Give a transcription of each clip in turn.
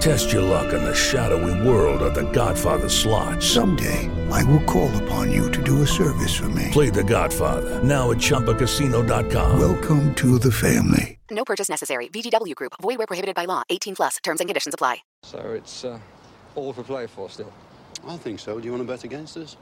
Test your luck in the shadowy world of The Godfather slot. Someday, I will call upon you to do a service for me. Play The Godfather now at ChumbaCasino.com. Welcome to the family. No purchase necessary. VGW Group. Void where prohibited by law. 18 plus. Terms and conditions apply. So it's uh, all for play for still. I think so. Do you want to bet against us?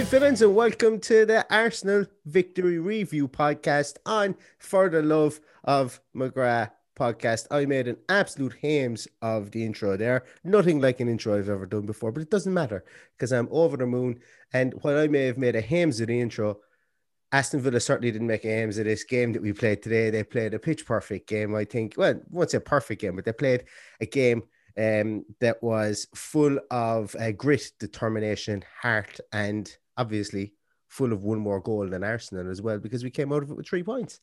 Hi, villains, and welcome to the Arsenal Victory Review podcast on For the Love of McGrath podcast. I made an absolute hames of the intro there. Nothing like an intro I've ever done before, but it doesn't matter because I'm over the moon. And while I may have made a hames of the intro, Aston Villa certainly didn't make a hames of this game that we played today. They played a pitch perfect game, I think. Well, I won't say perfect game, but they played a game um, that was full of uh, grit, determination, heart, and obviously full of one more goal than Arsenal as well because we came out of it with three points.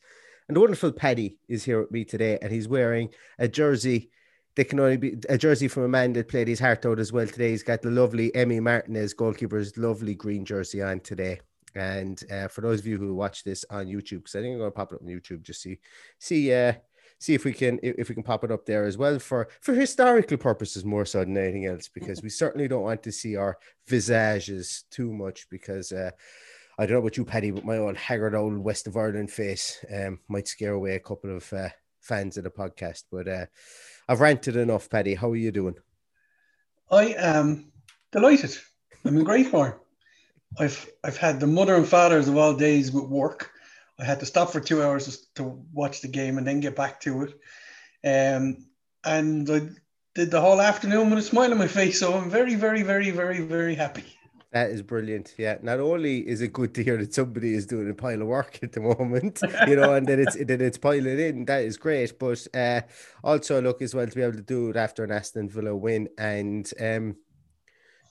And the wonderful Paddy is here with me today, and he's wearing a jersey that can only be a jersey from a man that played his heart out as well today. He's got the lovely Emmy Martinez goalkeeper's lovely green jersey on today. And uh, for those of you who watch this on YouTube, because I think I'm going to pop it up on YouTube, just see see uh, see if we can if we can pop it up there as well for for historical purposes more so than anything else because we certainly don't want to see our visages too much because uh I don't know about you, Paddy, but my old haggard old West of Ireland face um, might scare away a couple of uh, fans of the podcast. But uh, I've ranted enough, Paddy. How are you doing? I am delighted. I'm in great form. I've I've had the mother and fathers of all days with work. I had to stop for two hours just to watch the game and then get back to it. Um, and I did the whole afternoon with a smile on my face. So I'm very, very, very, very, very happy. That is brilliant. Yeah. Not only is it good to hear that somebody is doing a pile of work at the moment, you know, and that it's that it's piling in, that is great. But uh, also look as well to be able to do it after an Aston Villa win. And um,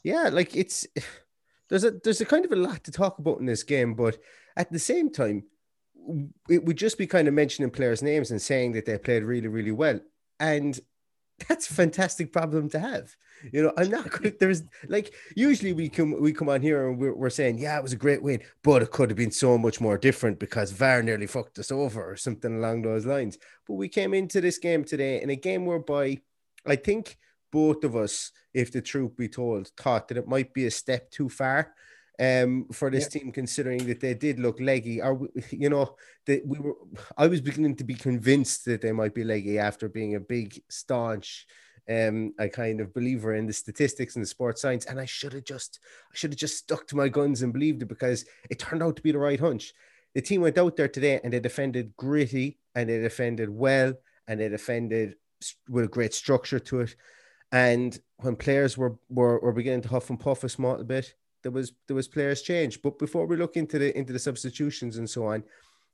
yeah, like it's there's a there's a kind of a lot to talk about in this game, but at the same time, it would just be kind of mentioning players' names and saying that they played really, really well. And that's a fantastic problem to have. You know, I'm not good. There's like usually we come we come on here and we're, we're saying, yeah, it was a great win, but it could have been so much more different because VAR nearly fucked us over or something along those lines. But we came into this game today in a game whereby I think both of us, if the truth be told, thought that it might be a step too far um, for this yeah. team, considering that they did look leggy. Or you know that we were, I was beginning to be convinced that they might be leggy after being a big staunch, um, a kind of believer in the statistics and the sports science. And I should have just, I should have just stuck to my guns and believed it because it turned out to be the right hunch. The team went out there today and they defended gritty and they defended well and they defended with a great structure to it. And when players were, were, were beginning to huff and puff a small bit, there was there was players change. But before we look into the into the substitutions and so on,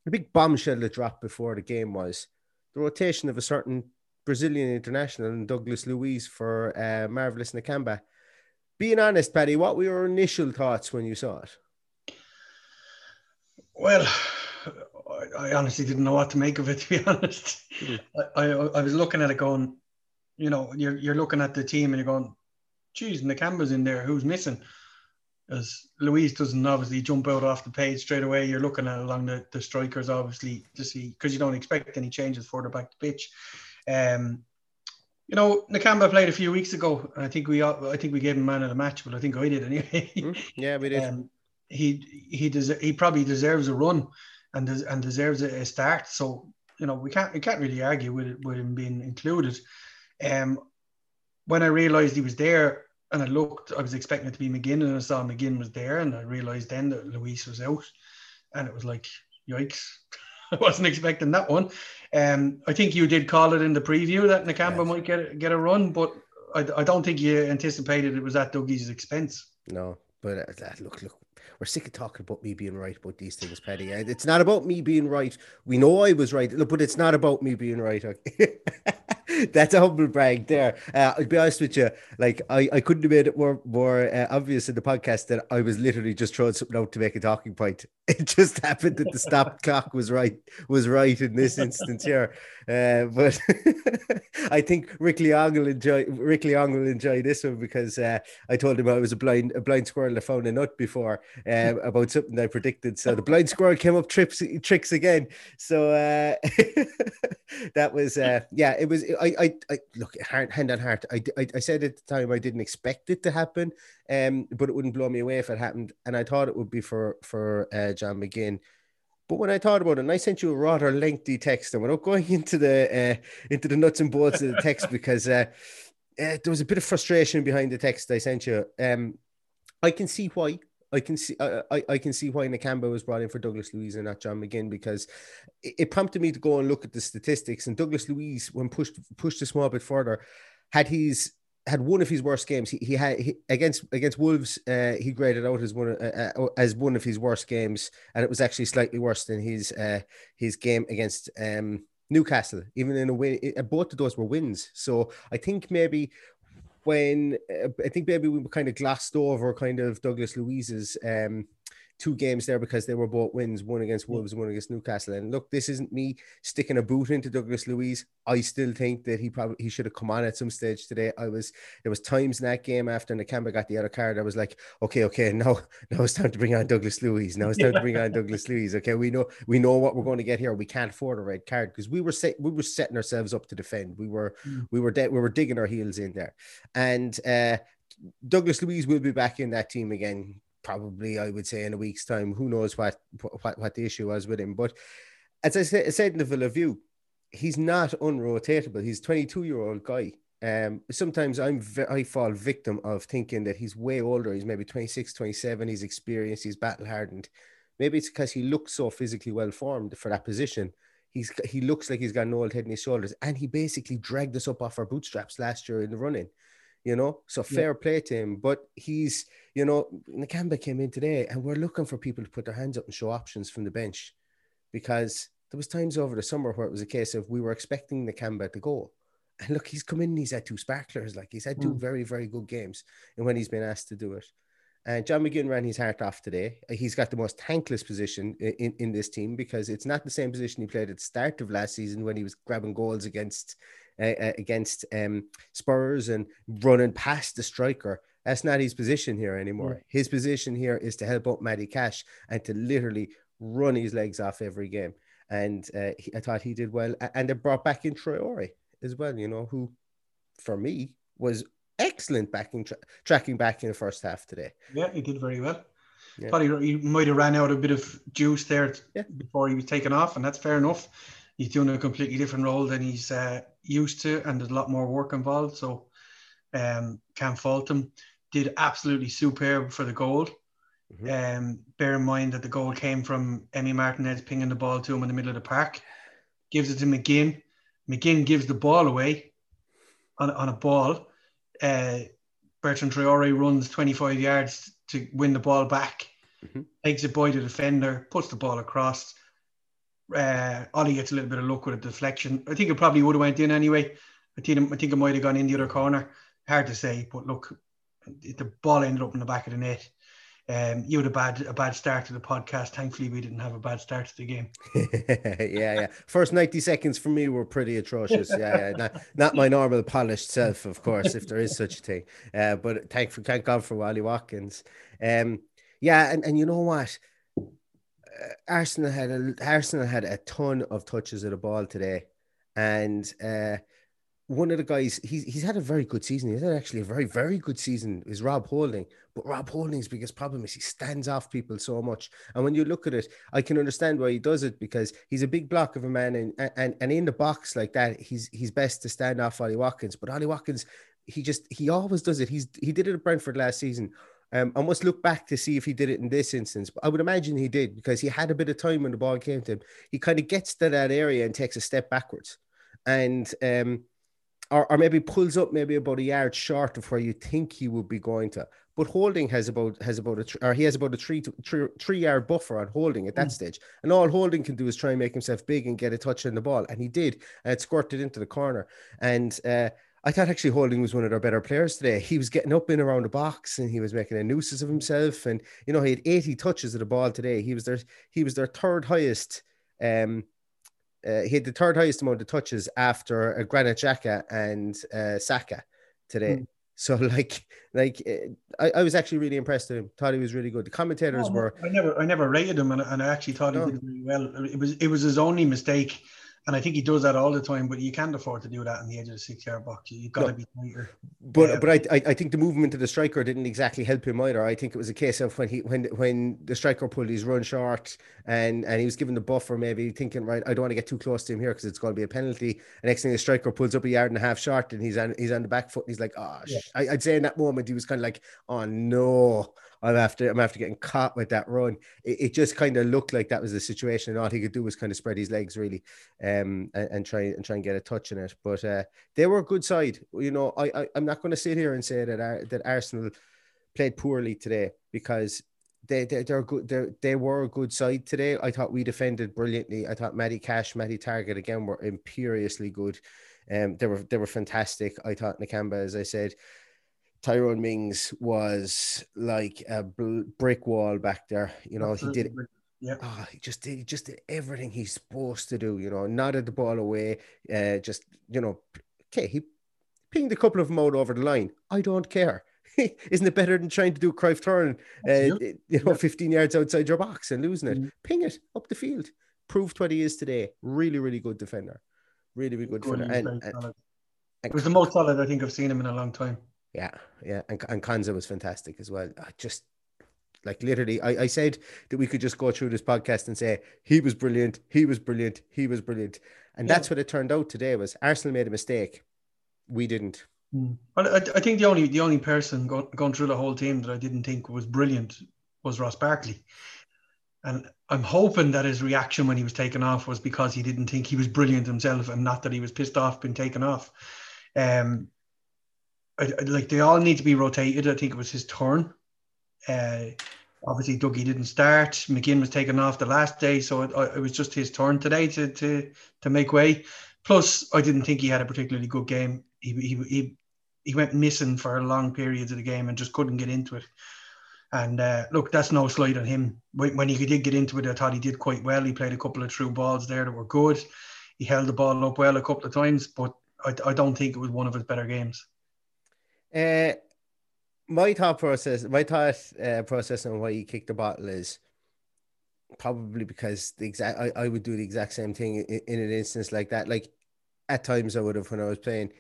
the big bombshell that dropped before the game was the rotation of a certain Brazilian international and Douglas Luiz for uh, Marvelous Nakamba. Being honest, Paddy, what were your initial thoughts when you saw it? Well, I, I honestly didn't know what to make of it, to be honest. Mm. I, I, I, was looking at it going, you know, you're, you're looking at the team and you're going, geez, Nakamba's in there, who's missing? As Luiz doesn't obviously jump out off the page straight away. You're looking at along the, the strikers, obviously, to see, because you don't expect any changes further back to pitch. Um, you know, Nakamba played a few weeks ago. I think we I think we gave him man of the match, but I think I did anyway. Mm, yeah, we did. Um, he he des- he probably deserves a run and des- and deserves a, a, start. So you know we can't we can't really argue with it, with him being included. Um, when I realised he was there and I looked, I was expecting it to be McGinn and I saw McGinn was there and I realised then that Luiz was out, and it was like yikes. I wasn't expecting that one. Um, I think you did call it in the preview that Nakamba yes. might get get a run, but I, I don't think you anticipated it was at Dougie's expense. No, but uh, look, look, we're sick of talking about me being right about these things, Paddy. It's not about me being right. We know I was right, but it's not about me being right. That's a humble brag there. Uh, I'll be honest with you, like I, I couldn't have made it more more uh, obvious in the podcast that I was literally just throwing something out to make a talking point. It just happened that the stop clock was right was right in this instance here. Uh, but I think Rick Leong will enjoy Rick Leong will enjoy this one because uh, I told him I was a blind a blind squirrel that found a nut before um, about something I predicted. So the blind squirrel came up trips tricks again. So uh, that was uh, yeah, it was. I I, I look hand on heart. I, I I said at the time I didn't expect it to happen, um, but it wouldn't blow me away if it happened, and I thought it would be for for uh, John McGinn. But when I thought about it, and I sent you a rather lengthy text, and without going into the uh, into the nuts and bolts of the text because uh, uh, there was a bit of frustration behind the text I sent you. Um, I can see why. I can see I, I can see why Nakamba was brought in for Douglas Luiz and not John McGinn because it, it, prompted me to go and look at the statistics. And Douglas Luiz, when pushed pushed a small bit further, had his had one of his worst games. He, he had he, against against Wolves. Uh, he graded out as one uh, uh, as one of his worst games, and it was actually slightly worse than his uh, his game against um, Newcastle. Even in a uh, both of those were wins. So I think maybe when uh, I think maybe we were kind of glossed over kind of Douglas Luiz's um, two games there because they were both wins, one against Wolves, one against Newcastle. And look, this isn't me sticking a boot into Douglas Luiz. I still think that he probably he should have come on at some stage today. I was there was times in that game after Nakamba got the other card. I was like, okay, okay, now now it's time to bring on Douglas Luiz. Now it's time to bring on Douglas Luiz. Okay, we know we know what we're going to get here. We can't afford a red card because we were set, we were setting ourselves up to defend. We were mm. we were de- we were digging our heels in there, and. uh Douglas Luiz will be back in that team again probably I would say in a week's time. Who knows what what, what the issue was with him? But as I said, said in the Villa View, he's not unrotatable. He's 22 year old guy. Um, sometimes I'm I fall victim of thinking that he's way older. He's maybe 26, 27. He's experienced. He's battle hardened. Maybe it's because he looks so physically well formed for that position. He's he looks like he's got an old head in his shoulders, and he basically dragged us up off our bootstraps last year in the running you know. So fair yeah. play to him. But he's, you know, Nakamba came in today and we're looking for people to put their hands up and show options from the bench because there was times over the summer where it was a case of we were expecting Nakamba to go. And look, he's come in and he's had two sparklers. Like he's had two mm. very, very good games. And when he's been asked to do it. And John McGinn ran his heart off today. He's got the most thankless position in, in this team because it's not the same position he played at the start of last season when he was grabbing goals against uh, against um, Spurs and running past the striker. That's not his position here anymore. Yeah. His position here is to help out Matty Cash and to literally run his legs off every game. And uh, he, I thought he did well. And they brought back in Traore as well, you know, who for me was excellent backing tra- tracking back in the first half today. Yeah, he did very well. Yeah. Thought he, he might have ran out a bit of juice there yeah. before he was taken off, and that's fair enough. He's doing a completely different role than he's uh, used to, and there's a lot more work involved. So um, can't fault him. Did absolutely superb for the goal. Mm-hmm. Um, bear in mind that the goal came from Emmy Martinez pinging the ball to him in the middle of the park. Gives it to McGinn. McGinn gives the ball away on, on a ball. Uh, Bertrand Traore runs 25 yards to win the ball back. Mm-hmm. Takes it by the defender, puts the ball across. Uh, Ollie gets a little bit of luck with a deflection. I think it probably would have went in anyway. I think I think it might have gone in the other corner. Hard to say, but look, the ball ended up in the back of the net. Um, you had a bad a bad start to the podcast. Thankfully, we didn't have a bad start to the game. yeah, yeah. First ninety seconds for me were pretty atrocious. Yeah, yeah. Not, not my normal polished self, of course, if there is such a thing. Uh, but thank for thank God for Ollie Watkins. Um, yeah, and, and you know what? Arsenal had a Arsenal had a ton of touches of the ball today, and uh, one of the guys he's he's had a very good season. He's had actually a very very good season. Is Rob Holding, but Rob Holding's biggest problem is he stands off people so much. And when you look at it, I can understand why he does it because he's a big block of a man, and and and in the box like that, he's he's best to stand off Ollie Watkins. But Ollie Watkins, he just he always does it. He's he did it at Brentford last season. Um, I must look back to see if he did it in this instance, but I would imagine he did because he had a bit of time when the ball came to him. He kind of gets to that area and takes a step backwards, and um, or, or maybe pulls up maybe about a yard short of where you think he would be going to. But holding has about has about a or he has about a three three, three yard buffer on holding at that mm. stage, and all holding can do is try and make himself big and get a touch on the ball, and he did, and it squirted into the corner. And uh, I thought actually Holding was one of their better players today. He was getting up in around the box and he was making a nuisance of himself. And you know he had 80 touches of the ball today. He was their he was their third highest um, uh, he had the third highest amount of touches after uh, Granit Xhaka and uh, Saka today. Mm. So like, like uh, I, I was actually really impressed with him. Thought he was really good. The commentators oh, were. I never, I never rated him, and, and I actually thought no. he did really well. It was, it was his only mistake and I think he does that all the time, but you can't afford to do that in the edge of the six yard box. You've got no. to be tighter. But yeah. but I, I think the movement of the striker didn't exactly help him either. I think it was a case of when he when when the striker pulled his run short and and he was given the buffer, maybe thinking right, I don't want to get too close to him here because it's going to be a penalty. And next thing the striker pulls up a yard and a half short and he's on he's on the back foot. And he's like, oh, yeah. I, I'd say in that moment he was kind of like, oh no. I'm after I'm after getting caught with that run. It, it just kind of looked like that was the situation, and all he could do was kind of spread his legs really, um, and, and try and try and get a touch in it. But uh, they were a good side. You know, I, I am not going to sit here and say that Ar- that Arsenal played poorly today because they, they they're good. They they were a good side today. I thought we defended brilliantly. I thought Matty Cash, Matty Targett again were imperiously good. Um, they were they were fantastic. I thought Nakamba, as I said, Tyrone Mings was like a brick wall back there. You know, Absolutely. he did. Yeah. Oh, he just did. He just did everything he's supposed to do. You know, nodded the ball away. Uh, just you know, okay, he pinged a couple of them out over the line. I don't care. Isn't it better than trying to do Cruyff turn, uh, you know, 15 yards outside your box and losing it? Mm-hmm. Ping it up the field. Proved what he is today. Really, really good defender. Really, really good, good defender. And, and, and, it was the most solid I think I've seen him in a long time. Yeah, yeah, and and Konsa was fantastic as well. I just like literally, I, I said that we could just go through this podcast and say he was brilliant, he was brilliant, he was brilliant, and yeah. that's what it turned out today. Was Arsenal made a mistake, we didn't. Mm. Well, I, I think the only the only person go, going through the whole team that I didn't think was brilliant was Ross Barkley, and I'm hoping that his reaction when he was taken off was because he didn't think he was brilliant himself, and not that he was pissed off being taken off. Um, Like they all need to be rotated. I think it was his turn. Uh, obviously, Dougie didn't start. McGinn was taken off the last day, so it, it, was just his turn today to to to make way. Plus, I didn't think he had a particularly good game. He he he, he went missing for long periods of the game and just couldn't get into it. And uh, look, that's no slight on him. When, when he did get into it, I thought he did quite well. He played a couple of true balls there that were good. He held the ball up well a couple of times, but I, I don't think it was one of his better games. Uh, my thought process, my thought uh, process on why you kicked the bottle is probably because the exact I, I would do the exact same thing in, in an instance like that. Like at times I would have when I was playing.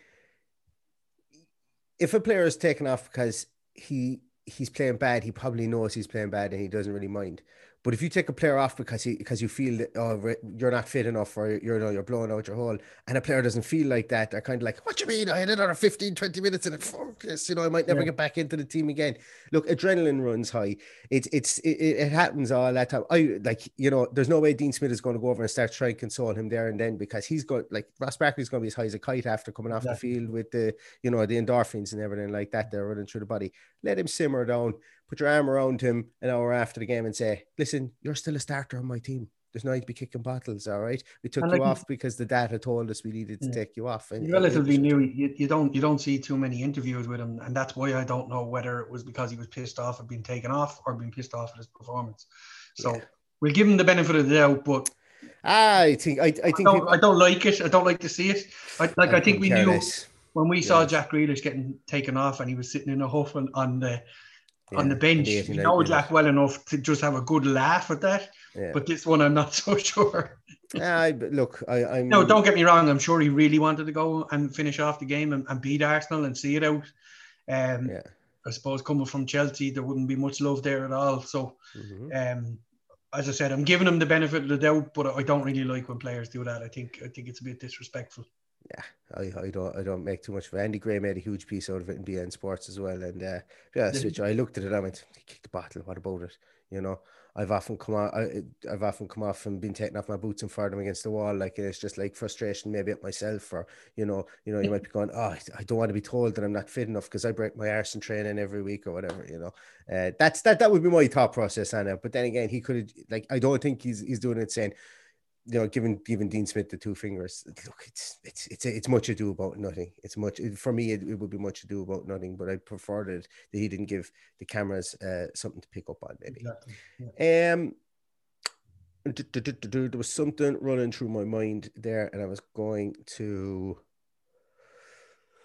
If a player is taken off because he he's playing bad, he probably knows he's playing bad and he doesn't really mind. But if you take a player off because he because you feel that oh you're not fit enough or you're you know, you're blowing out your hole, and a player doesn't feel like that, they're kind of like, what do you mean? I had another 15, 20 minutes and it. Focus, you know, I might never yeah. get back into the team again. Look, adrenaline runs high. It's it's it, it happens all that time. I like you know, there's no way Dean Smith is going to go over and start trying to console him there and then because he's got like Ross Barkley's going to be as high as a kite after coming off yeah. the field with the you know the endorphins and everything like that. They're running through the body. Let him simmer down put your arm around him an hour after the game and say, listen, you're still a starter on my team. There's no need to be kicking bottles. All right, we took And you off because the data told us we needed to Yeah. take you off. And He's relatively new. You, you don't you don't see too many interviews with him, and that's why I don't know whether it was because he was pissed off at being taken off or being pissed off at his performance. So Yeah. we'll give him the benefit of the doubt, but I think I, I I think don't, people, I don't like it. I don't like to see it. I, like I, I think we knew when we saw Jack Grealish getting taken off and he was sitting in a huff on, on the on the bench. You know. Jack well enough to just have a good laugh at that. Yeah. But this one, I'm not so sure. I, look, I, I'm No, don't get me wrong. I'm sure he really wanted to go and finish off the game and, and beat Arsenal and see it out. Um, Yeah. I suppose coming from Chelsea, there wouldn't be much love there at all. So, Mhm. um, as I said, I'm giving him the benefit of the doubt, but I don't really like when players do that. I think I think it's a bit disrespectful. I, I don't I don't make too much of it. Andy Gray made a huge piece out of it in beIN Sports as well. And uh, yeah, Did he? switch. I looked at it. I went, he kicked the bottle. What about it? You know, I've often come out. I, I've often come off and been taking off my boots and fired them against the wall. Like it's just like frustration, maybe at myself, or you know, you know, you might be going, oh, I- I don't want to be told that I'm not fit enough because I break my arse in training every week or whatever. You know, uh, that's that. That would be my thought process on it. But then again, he could have like I don't think he's he's doing it saying you know, giving giving Dean Smith the two fingers. Look, it's it's it's it's much ado about nothing. It's much for me. It, it would be much ado about nothing. But I preferred it that he didn't give the cameras uh, something to pick up on. Maybe. Exactly. Um, du- du, there was something running through my mind there, and I was going to.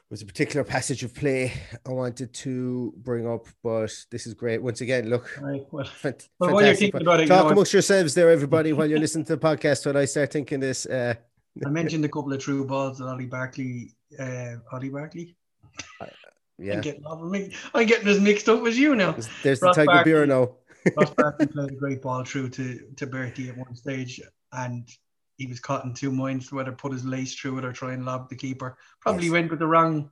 Was a particular passage of play I wanted to bring up, but this is great. Once again, look, right. Well, Fant- Well, while you're thinking about it, you Talk know, amongst yourselves there, everybody, while you're listening to the podcast. When I start thinking this, uh, I mentioned a couple of true balls that Ollie Barkley, uh, Ollie Barkley. yeah, I'm getting me. I'm getting as mixed up as you now. there's, there's the Tiger Barkley. beer now. Ross Barkley played a great ball through to to Bertie at one stage, and he was caught in two minds whether put his lace through it or try and lob the keeper. Probably Yes. went with the wrong,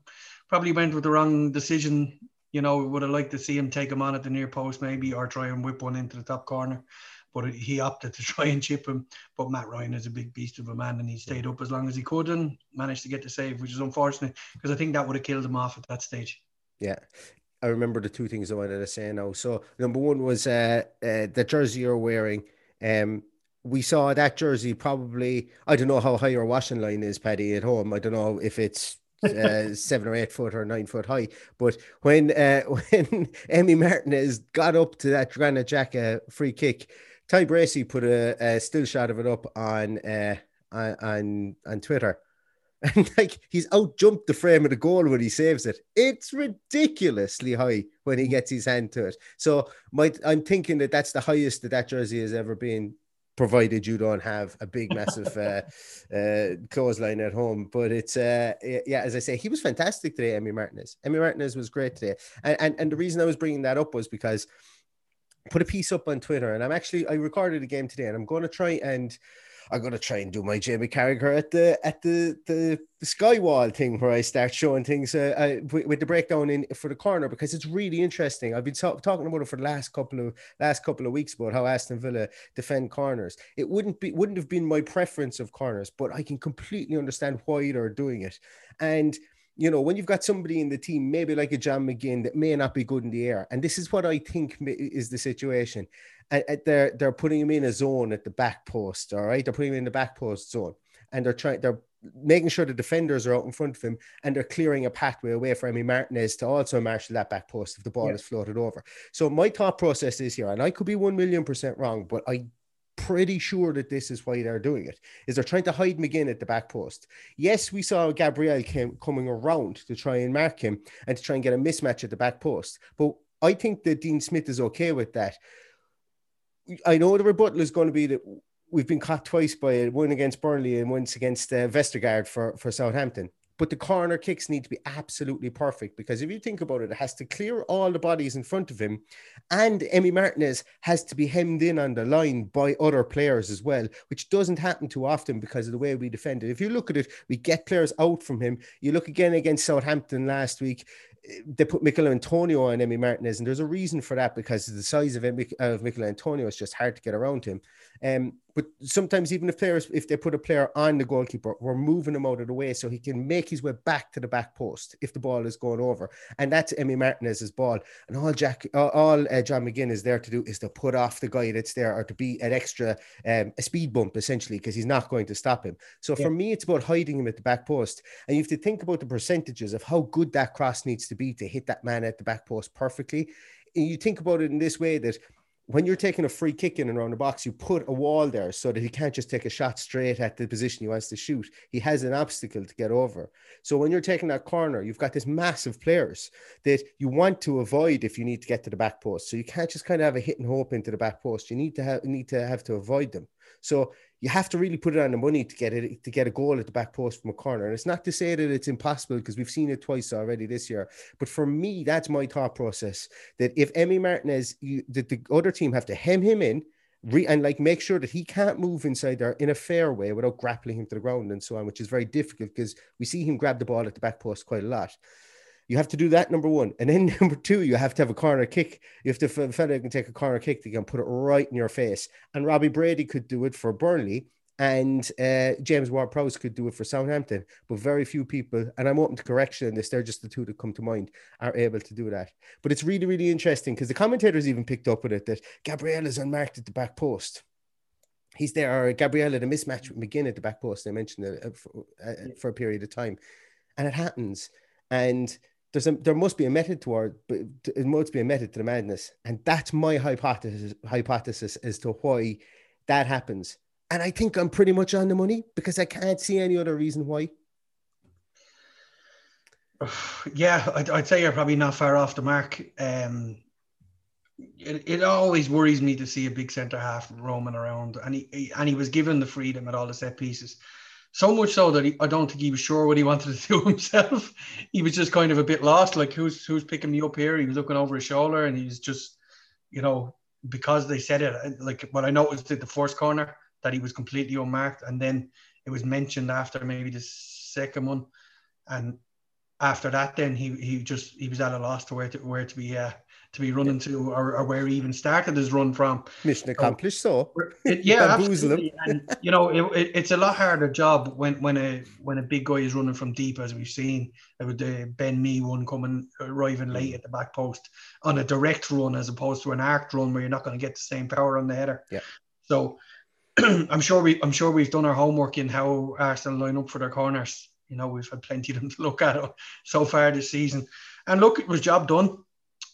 probably went with the wrong decision. You know, would have liked to see him take him on at the near post maybe, or try and whip one into the top corner. But he opted to try and chip him. But Matt Ryan is a big beast of a man, and he stayed up as long as he could and managed to get the save, which is unfortunate because I think that would have killed him off at that stage. Yeah. I remember the two things I wanted to say now. So number one was uh, uh the jersey you're wearing. Um we saw that jersey probably I don't know how high your washing line is, Paddy, at home. I don't know if it's uh, seven or eight foot or nine foot high. But when uh, when Emmy Martinez got up to that Granit Xhaka free kick, Ty Bracy put a, a still shot of it up on uh, on, on Twitter. And like he's out jumped the frame of the goal when he saves it. It's ridiculously high when he gets his hand to it. So my I'm thinking that that's the highest that that jersey has ever been, provided you don't have a big massive uh, uh, clothesline at home. But it's uh, yeah, as I say, he was fantastic today. Emmy Martinez. Emmy Martinez was great today. And and, and the reason I was bringing that up was because put a piece up on Twitter, and I'm actually I recorded a game today, and I'm going to try and I'm gonna try and do my Jamie Carragher at the at the the, Skywall thing where I start showing things uh, uh, with, the breakdown in for the corner because it's really interesting. I've been talk, talking about it for the last couple of last couple of weeks about how Aston Villa defend corners. It wouldn't be wouldn't have been my preference of corners, but I can completely understand why they're doing it. And you know, when you've got somebody in the team, maybe like a John McGinn that may not be good in the air, and this is what I think is the situation. And they're they're putting him in a zone at the back post. All right, they're putting him in the back post zone, and they're trying they're making sure the defenders are out in front of him, and they're clearing a pathway away for Emi Martinez to also marshal that back post if the ball Yeah. is floated over. So my thought process is here, and I could be one million percent wrong, but I pretty sure that this is why they're doing it is they're trying to hide McGinn at the back post. Yes, we saw Gabriel came coming around to try and mark him and to try and get a mismatch at the back post. But I think that Dean Smith is okay with that. I know the rebuttal is going to be that we've been caught twice by it, one against Burnley and once against uh, Vestergaard for, for Southampton. But the corner kicks need to be absolutely perfect because if you think about it, it has to clear all the bodies in front of him. And Emmy Martinez has to be hemmed in on the line by other players as well, which doesn't happen too often because of the way we defend it. If you look at it, we get players out from him. You look again against Southampton last week, they put Michail Antonio on Emmy Martinez, and there's a reason for that because the size of, Emi- of Michail Antonio is just hard to get around him. Um, but sometimes even if players, if they put a player on the goalkeeper, we're moving him out of the way so he can make his way back to the back post if the ball is going over. And that's Emi Martinez's ball. And all Jack, all uh, John McGinn is there to do is to put off the guy that's there or to be an extra, um, a speed bump essentially, because he's not going to stop him. So yeah. for me, it's about hiding him at the back post. And you have to think about the percentages of how good that cross needs to be to hit that man at the back post perfectly. And you think about it in this way that when you're taking a free kick in and around the box, you put a wall there so that he can't just take a shot straight at the position he wants to shoot. He has an obstacle to get over. So when you're taking that corner, you've got this massive players that you want to avoid if you need to get to the back post. So you can't just kind of have a hit and hope into the back post. You need to have need to have to avoid them. So you have to really put it on the money to get it to get a goal at the back post from a corner. And it's not to say that it's impossible because we've seen it twice already this year. But for me, that's my thought process. That if Emmy Martinez, you, that the other team have to hem him in, re, and like make sure that he can't move inside there in a fair way without grappling him to the ground and so on, which is very difficult because we see him grab the ball at the back post quite a lot. You have to do that number one, and then number two, you have to have a corner kick. You have to a fella can take a corner kick, they can put it right in your face. And Robbie Brady could do it for Burnley, and uh, James Ward-Prowse could do it for Southampton, but very few people, and I'm open to correction in this, they're just the two that come to mind, are able to do that. But it's really, really interesting because the commentators even picked up with it that Gabriel is unmarked at the back post. He's there, or Gabriel had a mismatch with McGinn at the back post. They mentioned it uh, for, uh, for a period of time, and it happens. And there's a, there must be a method toward, but it must be a method to the madness, and that's my hypothesis hypothesis as to why that happens. And I think I'm pretty much on the money because I can't see any other reason why. Yeah, I'd, I'd say you're probably not far off the mark. Um, it, it always worries me to see a big centre half roaming around, and he, and he was given the freedom at all the set pieces. So much so that he, I don't think he was sure what he wanted to do himself. He was just kind of a bit lost, like who's who's picking me up here. He was looking over his shoulder, and he was just, you know, because they said it. Like what I noticed at the first corner that he was completely unmarked, and then it was mentioned after maybe the second one, and after that, then he he just he was at a loss to where to where to be uh, to be running to or, or where he even started his run from. Mission accomplished. So, it, yeah, absolutely. and you know, it, it, it's a lot harder job when when a when a big guy is running from deep, as we've seen with uh, the Ben Mee one coming arriving late mm. at the back post on a direct run as opposed to an arc run where you're not going to get the same power on the header. Yeah. So, I'm sure we I'm sure we've done our homework in how Arsenal line up for their corners. You know, we've had plenty of them to look at uh, so far this season. And look, it was job done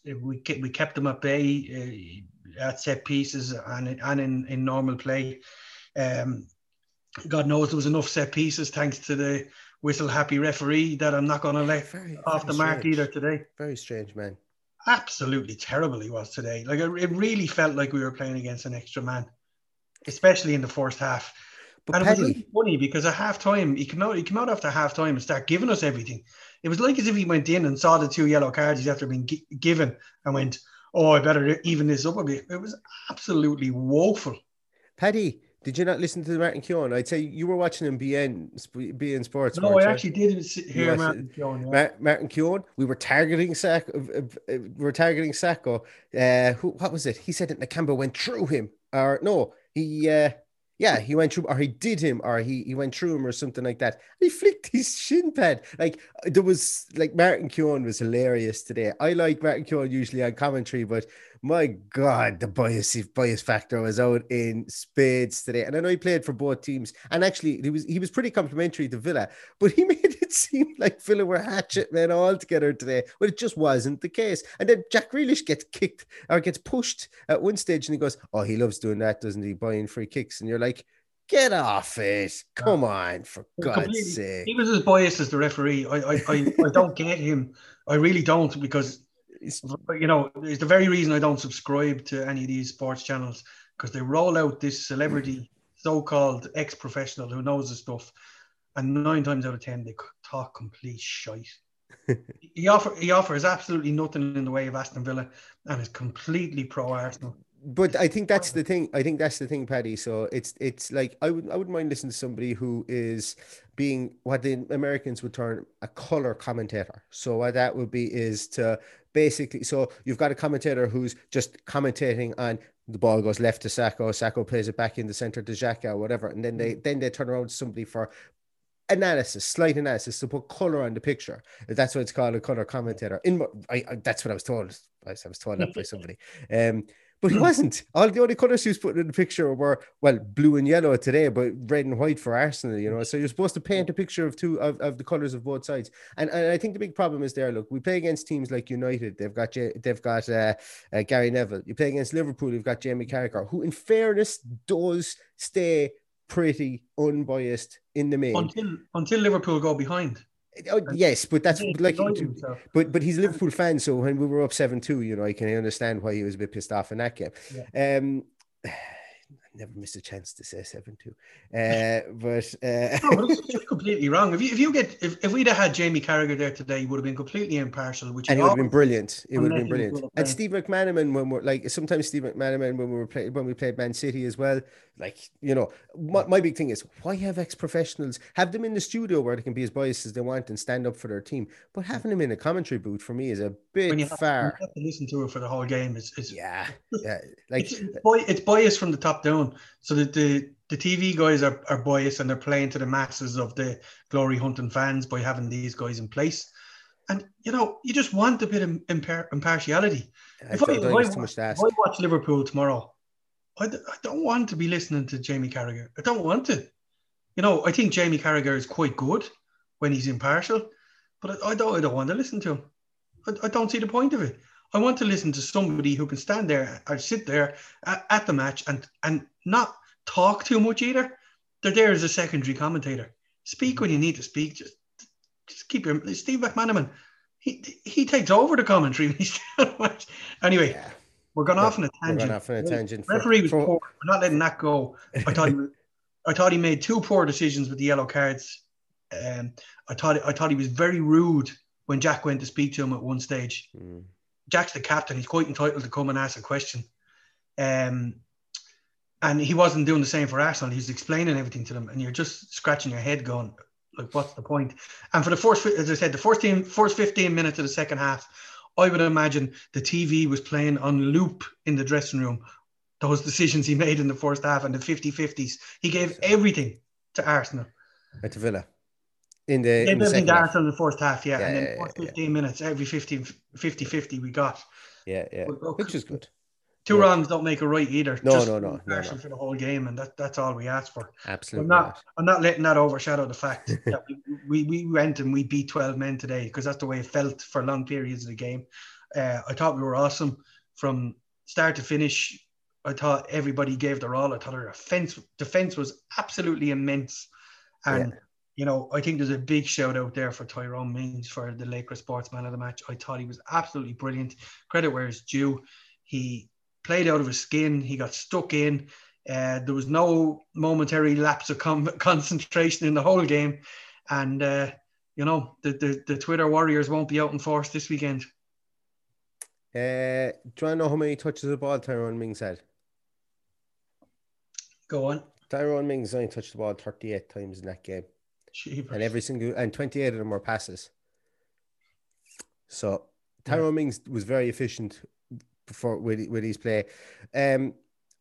we kept, we kept them at bay uh, at set pieces and and in, in normal play. Um, God knows there was enough set pieces thanks to the whistle happy referee that I'm not going to let very, off very the mark either today. Very strange man. Absolutely terrible he was today. Like it really felt like we were playing against an extra man, especially in the first half. But and Paddy, it was really funny because at half time, he came out, he came out after half time and started giving us everything. It was like as if he went in and saw the two yellow cards he's after being gi- given and went, "Oh, I better even this up a bit." It was absolutely woeful. Paddy, did you not listen to Martin Keown? I'd say you were watching him beIN beIN Sports. No, I actually did hear Martin Keown. Yeah. Martin Keown. We were targeting Sack. Uh, we were targeting Saka. Uh, who? What was it? He said that Nakamba went through him. Or no, he. Uh, yeah, he went through, or he did him, or he, he went through him, or something like that. And he flicked his shin pad. Like there was like Martin Keown was hilarious today. I like Martin Keown usually on commentary, but my God, the bias bias factor was out in spades today. And I know he played for both teams, and actually he was he was pretty complimentary to Villa, but he made it seem like Villa were hatchet men all together today. But it just wasn't the case. And then Jack Grealish gets kicked or gets pushed at one stage, and he goes, "Oh, he loves doing that, doesn't he? Buying free kicks." And you're like. Get off it! Come on, for God's sake! He was as biased as the referee. I, I, I, I don't get him. I really don't because you know, it's the very reason I don't subscribe to any of these sports channels because they roll out this celebrity, so-called ex-professional who knows the stuff, and nine times out of ten they talk complete shite. he offer he offers absolutely nothing in the way of Aston Villa, and is completely pro Arsenal. But I think that's the thing. I think that's the thing, Paddy. So it's it's like I would I wouldn't mind listening to somebody who is being what the Americans would term a color commentator. So what that would be is to basically so you've got a commentator who's just commentating on the ball goes left to Saka, Saka plays it back in the center to Xhaka or whatever, and then Mm. they then they turn around to somebody for analysis, slight analysis to put color on the picture. That's what it's called, a color commentator. In I, I that's what I was told. I was, I was told that by somebody. Um, but he wasn't. All the only colors he was putting in the picture were well, blue and yellow today, but red and white for Arsenal. You know, so you're supposed to paint a picture of two of, of the colors of both sides. And, and I think the big problem is there. Look, we play against teams like United. They've got they've got uh, uh, Gary Neville. You play against Liverpool. You've got Jamie Carragher, who, in fairness, does stay pretty unbiased in the main. Until until Liverpool go behind. Oh, yes, but that's He like, but but he's a Liverpool fan, so when we were up seven two, you know, I can understand why he was a bit pissed off in that game. Um, never missed a chance to say seven two, uh, but uh, No, but it's completely wrong. If you if you get if, if we'd have had Jamie Carragher there today, he would have been completely impartial, which and it would have been brilliant. It would have been brilliant. And. Steve McManaman, when we're like sometimes Steve McManaman when we were play, when we played Man City as well, like you know, my, my big thing is why have ex professionals have them in the studio where they can be as biased as they want and stand up for their team, but having them in a commentary booth for me is a when bit have, far. when you have to listen to it for the whole game. It's, it's Yeah, yeah, like it's, it's, bi- it's biased from the top down. So that the the TV guys are, are biased and they're playing to the masses of the glory hunting fans by having these guys in place. And you know, you just want a bit of impar- impartiality. I If I, if, I, too much to if. I watch Liverpool tomorrow, I, d- I don't want to be listening to Jamie Carragher. I don't want to. You know, I think Jamie Carragher is quite good when he's impartial, but I, I don't. I don't want to listen to him. I, I don't see the point of it. I want to listen to somebody who can stand there or sit there at, at the match and and not talk too much either. They're there as a secondary commentator. Speak when you need to speak. Just just keep your Steve McManaman. He he takes over the commentary when he's down the match. Anyway, Yeah. we're gone off on a tangent. We're going off on a tangent. For- Referee was for- poor. We're not letting that go. I thought he I thought he made two poor decisions with the yellow cards. Um, I thought I thought he was very rude when Jack went to speak to him at one stage. Mm. Jack's the captain. He's quite entitled to come and ask a question. Um, and he wasn't doing the same for Arsenal. He's explaining everything to them, and you're just scratching your head, going, "Like, what's the point?" And for the first, as I said, the first team, first 15 minutes of the second half, I would imagine the TV was playing on loop in the dressing room. Those decisions he made in the first half and the 50-50s. He gave everything to Arsenal. at Villa in the, He in gave the everything second to. Arsenal in the first half, yeah. Yeah, and then yeah, the first yeah, 15 minutes, every 50, 50-50 we got. Yeah, yeah, look, which is good. Two wrongs don't make a right either. No, Just no, no, no, no. for the whole game, and that, that's all we asked for. Absolutely. I'm not. not. I'm not letting that overshadow the fact that we, we, we went and we beat 12 men today because that's the way it felt for long periods of the game. Uh, I thought we were awesome from start to finish. I thought everybody gave their all. I thought our defense defense was absolutely immense, and. You know I think there's a big shout out there for Tyrone Mings for the Laochra Sportsman of the match. I thought he was absolutely brilliant. Credit where it's due. He played out of his skin. He got stuck in. Uh, there was no momentary lapse of com- concentration in the whole game, and uh, you know the, the the Twitter warriors won't be out in force this weekend. Uh, do you to know how many touches of the ball Tyrone Mings had? Go on, Tyrone Mings only touched the ball 38 times in that game, Jeepers. and every single and 28 of them were passes. So Tyrone Mings was very efficient for with with his play. Um,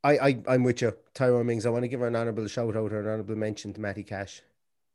I, I I'm with you, Tyrone Mings. I want to give her an honourable shout out or an honourable mention to Matty Cash.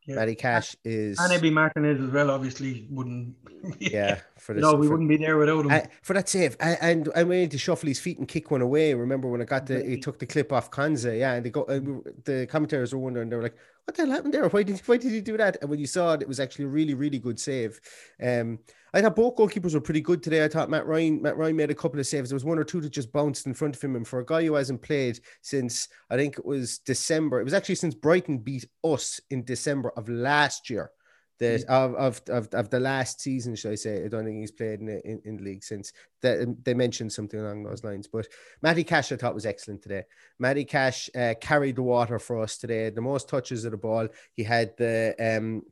Yeah. Matty Cash is and Emmy Martinez as well. Obviously, wouldn't. yeah for the no, we for- wouldn't be there without him. Uh, for that save, and, and I went to shuffle his feet and kick one away. Remember when I got the, he took the clip off Konsa, yeah, and they go, uh, the commentators were wondering, they were like, "What the hell happened there? Why did why did he do that?" And when you saw it, it was actually a really really good save. Um, I thought both goalkeepers were pretty good today. I thought Matt Ryan, Matt Ryan made a couple of saves. There was one or two that just bounced in front of him, and for a guy who hasn't played since I think it was December, it was actually since Brighton beat us in December of last year that of, of of of the last season, should I say? I don't think he's played in the, in, in the league since. That they mentioned something along those lines. But Matty Cash, I thought was excellent today. Matty Cash uh, carried the water for us today. The most touches of the ball. He had the um.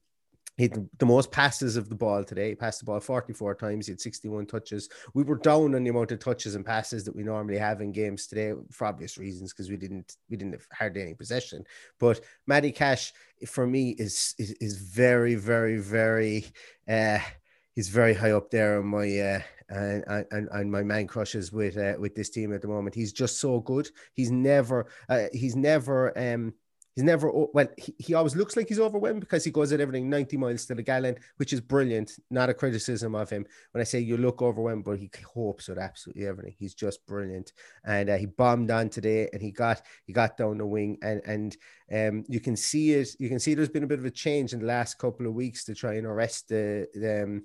He had the most passes of the ball today. He passed the ball 44 times. He had 61 touches. We were down on the amount of touches and passes that we normally have in games today for obvious reasons because we didn't we didn't have hardly any possession. But Matty Cash for me is is, is very very very uh he's very high up there on my uh, and, and and my man crushes with uh, with this team at the moment. He's just so good. He's never uh, he's never um He's never well. He, he always looks like he's overwhelmed because he goes at everything 90 miles to the gallon, which is brilliant. Not a criticism of him. When I say you look overwhelmed, but he hopes with absolutely everything. He's just brilliant. And uh, he bombed on today, and he got he got down the wing, and and um you can see it. You can see there's been a bit of a change in the last couple of weeks to try and arrest the the. Um,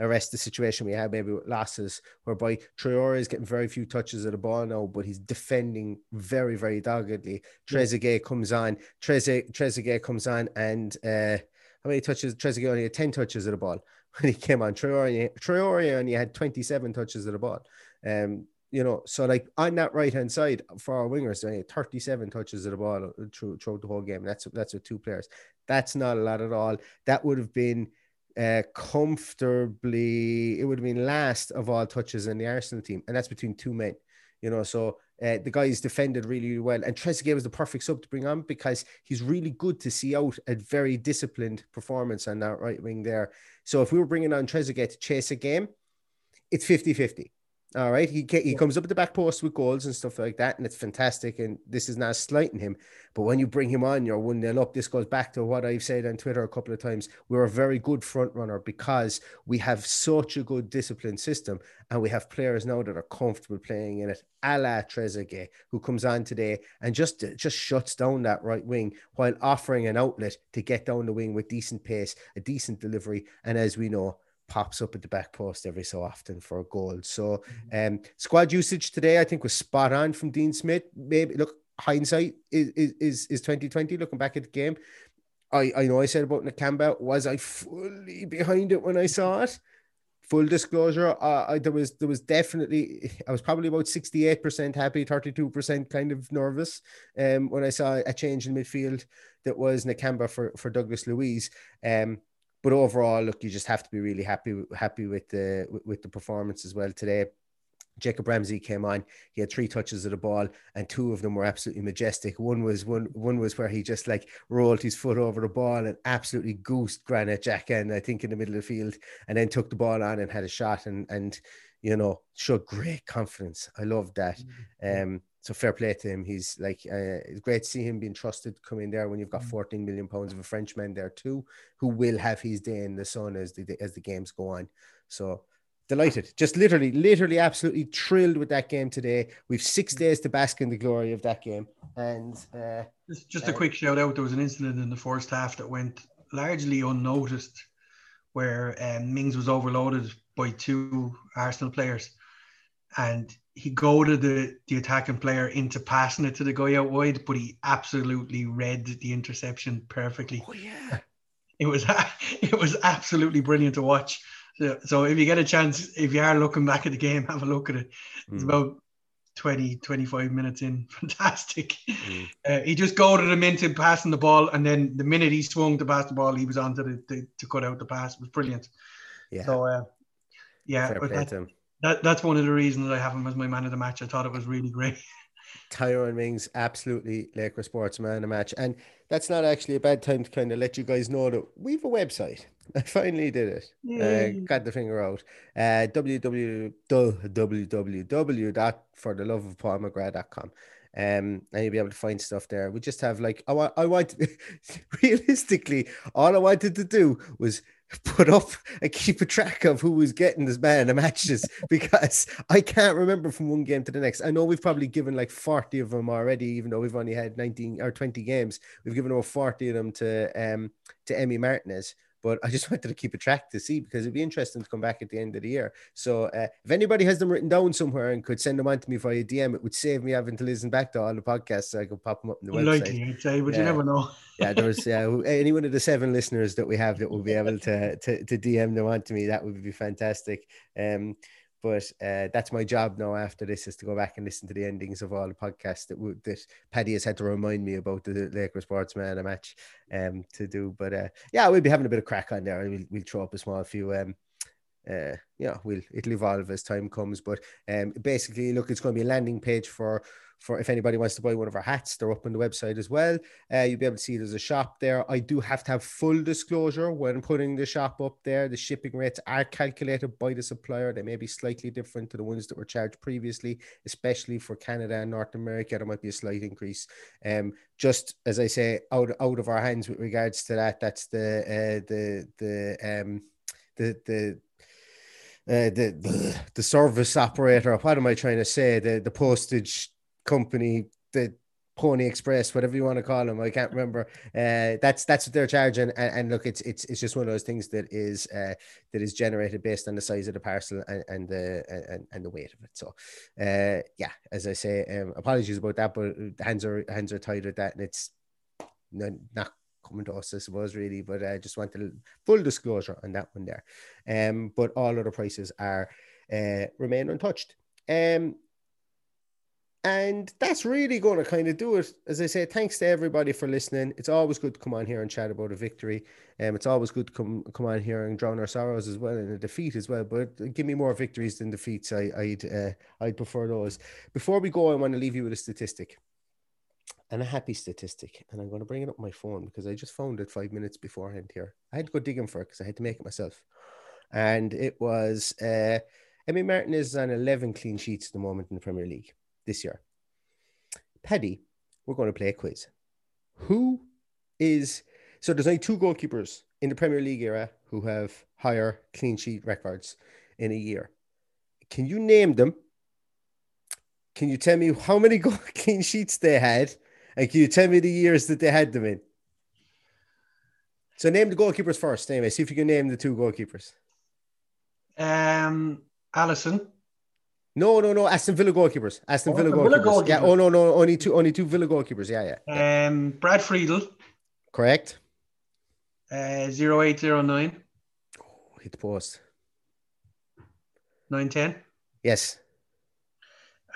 arrest the situation we had maybe with losses, whereby Traore is getting very few touches of the ball now, but he's defending very, very doggedly. Trezeguet comes on, Treze, Trezeguet comes on, and uh, how many touches? Trezeguet only had 10 touches of the ball when he came on. Traore, Traore only had 27 touches of the ball. Um, you know, so like on that right hand side for our wingers, they 37 touches of the ball through, throughout the whole game. That's that's with two players. That's not a lot at all. That would have been uh, comfortably, it would have been last of all touches in the Arsenal team, and that's between two men. You know, so uh, the guys defended really, really well, and Trezeguet was the perfect sub to bring on because he's really good to see out a very disciplined performance on that right wing there. So if we were bringing on Trezeguet to chase a game, it's 50 50. All right, he he comes up at the back post with goals and stuff like that, and it's fantastic. And this is not slighting him, but when you bring him on, you're one nil up. This goes back to what I've said on Twitter a couple of times. We're a very good front runner because we have such a good disciplined system, and we have players now that are comfortable playing in it. A la Trezeguet, who comes on today and just just shuts down that right wing while offering an outlet to get down the wing with decent pace, a decent delivery, and as we know pops up at the back post every so often for a goal. So mm-hmm. um, squad usage today, I think, was spot on from Dean Smith. Maybe look, hindsight is is is 2020 looking back at the game. I, I know I said about Nakamba, was I fully behind it when I saw it? Full disclosure, uh, I, there was there was definitely I was probably about sixty eight percent happy, thirty two percent kind of nervous um, when I saw a change in midfield that was Nakamba for for Douglas Luiz. Um, but overall, look, you just have to be really happy happy with the with the performance as well today. Jacob Ramsey came on. He had three touches of the ball, and two of them were absolutely majestic. One was one one was where he just like rolled his foot over the ball and absolutely goosed Granit Xhaka, and I think in the middle of the field, and then took the ball on and had a shot and and you know showed great confidence. I love that. Mm-hmm. Um, so fair play to him. He's like uh, it's great to see him being trusted come in there when you've got mm. 14 million pounds of a Frenchman there too, who will have his day in the sun as the as the games go on. So delighted, just literally, literally, absolutely thrilled with that game today. We've six days to bask in the glory of that game. And uh, just, just a uh, quick shout out. There was an incident in the first half that went largely unnoticed, where um, Mings was overloaded by two Arsenal players, and he goaded the, the attacking player into passing it to the guy out wide, but he absolutely read the interception perfectly. Oh yeah. It was it was absolutely brilliant to watch. So, so if you get a chance, if you are looking back at the game, have a look at it. It's mm. about 20, 25 minutes in. Fantastic. Mm. Uh, he just goaded him into passing the ball, and then the minute he swung to pass the ball, he was on to, the, the to cut out the pass. It was brilliant. Yeah. So uh, yeah, but that, that, that's one of the reasons I have him as my man of the match. I thought it was really great. Tyrone Mings, absolutely Laochra Sports man of the match. And that's not actually a bad time to kind of let you guys know that we have a website. I finally did it. Uh, got the finger out. Uh, www.fortheloveofpaulmcgrath.com. Um, and you'll be able to find stuff there. We just have like I want I want realistically, all I wanted to do was put up and keep a track of who was getting this man the matches because I can't remember from one game to the next. I know we've probably given like 40 of them already, even though we've only had 19 or 20 games. We've given over 40 of them to um to Emi Martinez, but I just wanted to keep a track to see because it'd be interesting to come back at the end of the year. So uh, if anybody has them written down somewhere and could send them on to me via DM, it would save me having to listen back to all the podcasts so I could pop them up in the Unlikely, website. I'd say, but yeah. you never know. yeah, there's uh, any one of the seven listeners that we have that will be able to, to, to DM them on to me. That would be fantastic. Um, but uh, that's my job now after this is to go back and listen to the endings of all the podcasts that w- that Paddy has had to remind me about the Laochra Sportsman a match um, to do. But uh, yeah, we'll be having a bit of crack on there. We'll, we'll throw up a small few um, uh, yeah, we'll it'll evolve as time comes. But um, basically, look, it's going to be a landing page for for if anybody wants to buy one of our hats, they're up on the website as well. Uh, you'll be able to see there's a shop there. I do have to have full disclosure when putting the shop up there. The shipping rates are calculated by the supplier. They may be slightly different to the ones that were charged previously, especially for Canada and North America. There might be a slight increase. Um, just as I say, out out of our hands with regards to that. That's the uh, the the um the the uh, the, the the service operator. What am I trying to say? The the postage company, the Pony Express, whatever you want to call them, I can't remember. Uh, that's that's what they're charging, and, and, look, it's it's it's just one of those things that is uh, that is generated based on the size of the parcel and, and the and, and the weight of it. So, uh, yeah, as I say, um, apologies about that, but hands are hands are tied with that, and it's not, not coming to us, I suppose, really. But I just want the full disclosure on that one there. Um, but all other prices are uh, remain untouched. Um, and that's really going to kind of do it. As I say, thanks to everybody for listening. It's always good to come on here and chat about a victory. Um, it's always good to come come on here and drown our sorrows as well and a defeat as well. But give me more victories than defeats. I, I'd uh, I'd prefer those. Before we go, I want to leave you with a statistic, and a happy statistic. And I'm going to bring it up on my phone because I just found it five minutes beforehand here. I had to go digging for it because I had to make it myself, and it was uh, Emi Martinez on 11 clean sheets at the moment in the Premier League this year. Paddy, we're going to play a quiz. Who is so there's only two goalkeepers in the Premier League era who have higher clean sheet records in a year. Can you name them? Can you tell me how many goal clean sheets they had? And can you tell me the years that they had them in? So name the goalkeepers first, anyway. See if you can name the two goalkeepers. Um Alisson. No, no, no. Aston Villa goalkeepers. Aston oh, Villa, goalkeepers. Villa goalkeepers. Yeah. Oh no, no. Only two. Only two Villa goalkeepers. Yeah, yeah. Um, Brad Friedel. Correct. Uh, zero eight zero nine. Oh, hit the post. Nine ten. Yes.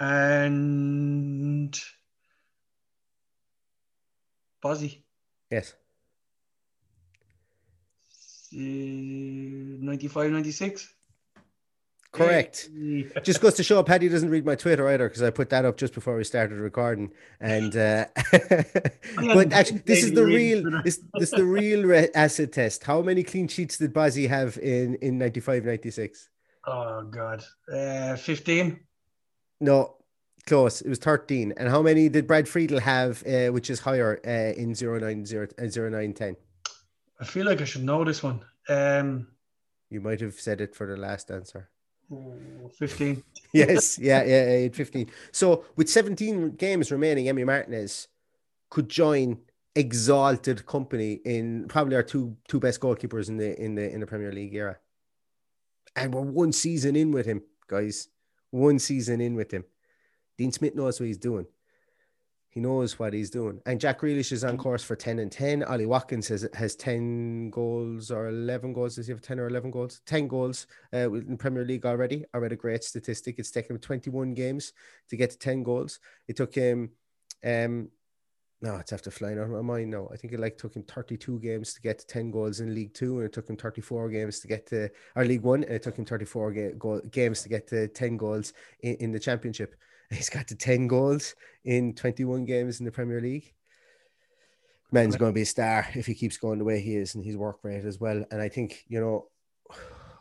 And Bozzy. Yes. Uh, 95, 96. Correct. just goes to show Paddy doesn't read my Twitter either because I put that up just before we started recording. And uh, but actually, this is the real this this is the real re- acid test. How many clean sheets did Bozzy have in in 95, 96? Oh God, uh, fifteen. No, close. It was thirteen. And how many did Brad Friedel have, uh, which is higher uh, in 09, 0, uh, 0910? I feel like I should know this one. Um, you might have said it for the last answer. 15. yes, yeah, yeah, yeah, 15. So with 17 games remaining, Emmy Martinez could join exalted company in probably our two two best goalkeepers in the in the in the Premier League era. And we're one season in with him, guys. One season in with him. Dean Smith knows what he's doing. He knows what he's doing. And Jack Grealish is on course for 10 and 10. Ollie Watkins has, has 10 goals or 11 goals. Does he have 10 or 11 goals? 10 goals uh, in Premier League already. I read a great statistic. It's taken him 21 games to get to 10 goals. It took him, um, no, it's after flying out of my mind now. I think it like took him 32 games to get to 10 goals in League Two, and it took him 34 games to get to our League One, and it took him 34 ga- games to get to 10 goals in, in the Championship. He's got to 10 goals in 21 games in the Premier League. Man's going to be a star if he keeps going the way he is and his work rate as well. And I think, you know,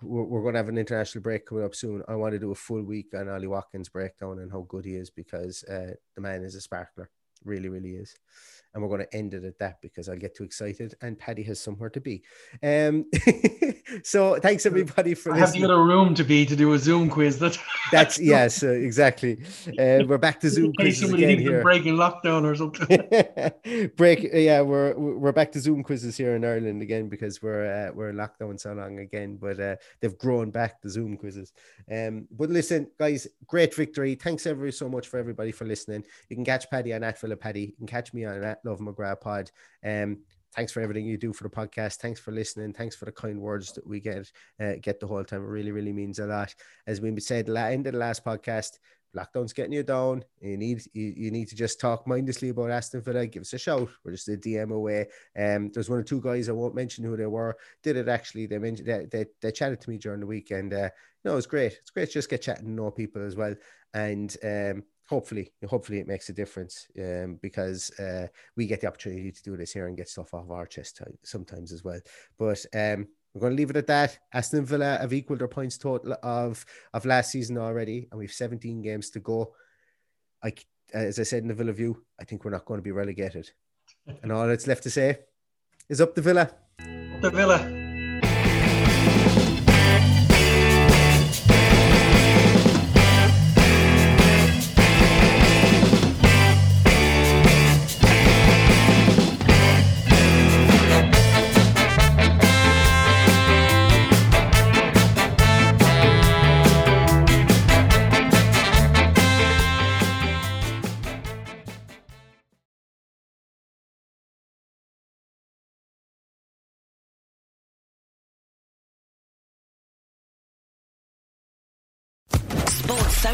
we're, we're going to have an international break coming up soon. I want to do a full week on Ollie Watkins breakdown and how good he is because uh, the man is a sparkler. Really, really is and we're going to end it at that because I'll get too excited and Paddy has somewhere to be. Um, so thanks everybody for I listening. have the other room to be to do a Zoom quiz. That that's yes, uh, exactly. Uh, we're back to Zoom quizzes again here. Breaking lockdown or something. Break, yeah, we're we're back to Zoom quizzes here in Ireland again because we're uh, we're in lockdown so long again. But uh, they've grown back the Zoom quizzes. Um, but listen, guys, great victory. Thanks ever so much for everybody for listening. You can catch Paddy on at VillaPaddy. You can catch me on at Love McGrath Pod. Um, thanks for everything you do for the podcast. Thanks for listening. Thanks for the kind words that we get uh, get the whole time. It really, really means a lot. As we said, end of the last podcast, lockdown's getting you down, you need you, you need to just talk mindlessly about Aston Villa, give us a shout. We're just a DM away. Um, there's one or two guys I won't mention who they were. Did it actually? They mentioned they, they, they chatted to me during the weekend. Uh, no, it's great. It's great to just get chatting and know people as well. And um, hopefully, hopefully it makes a difference um, because uh, we get the opportunity to do this here and get stuff off our chest sometimes as well. But um, we're going to leave it at that. Aston Villa have equaled their points total of of last season already, and we've 17 games to go. I, as I said in the Villa View, I think we're not going to be relegated. and all that's left to say is up the Villa. Up the Villa.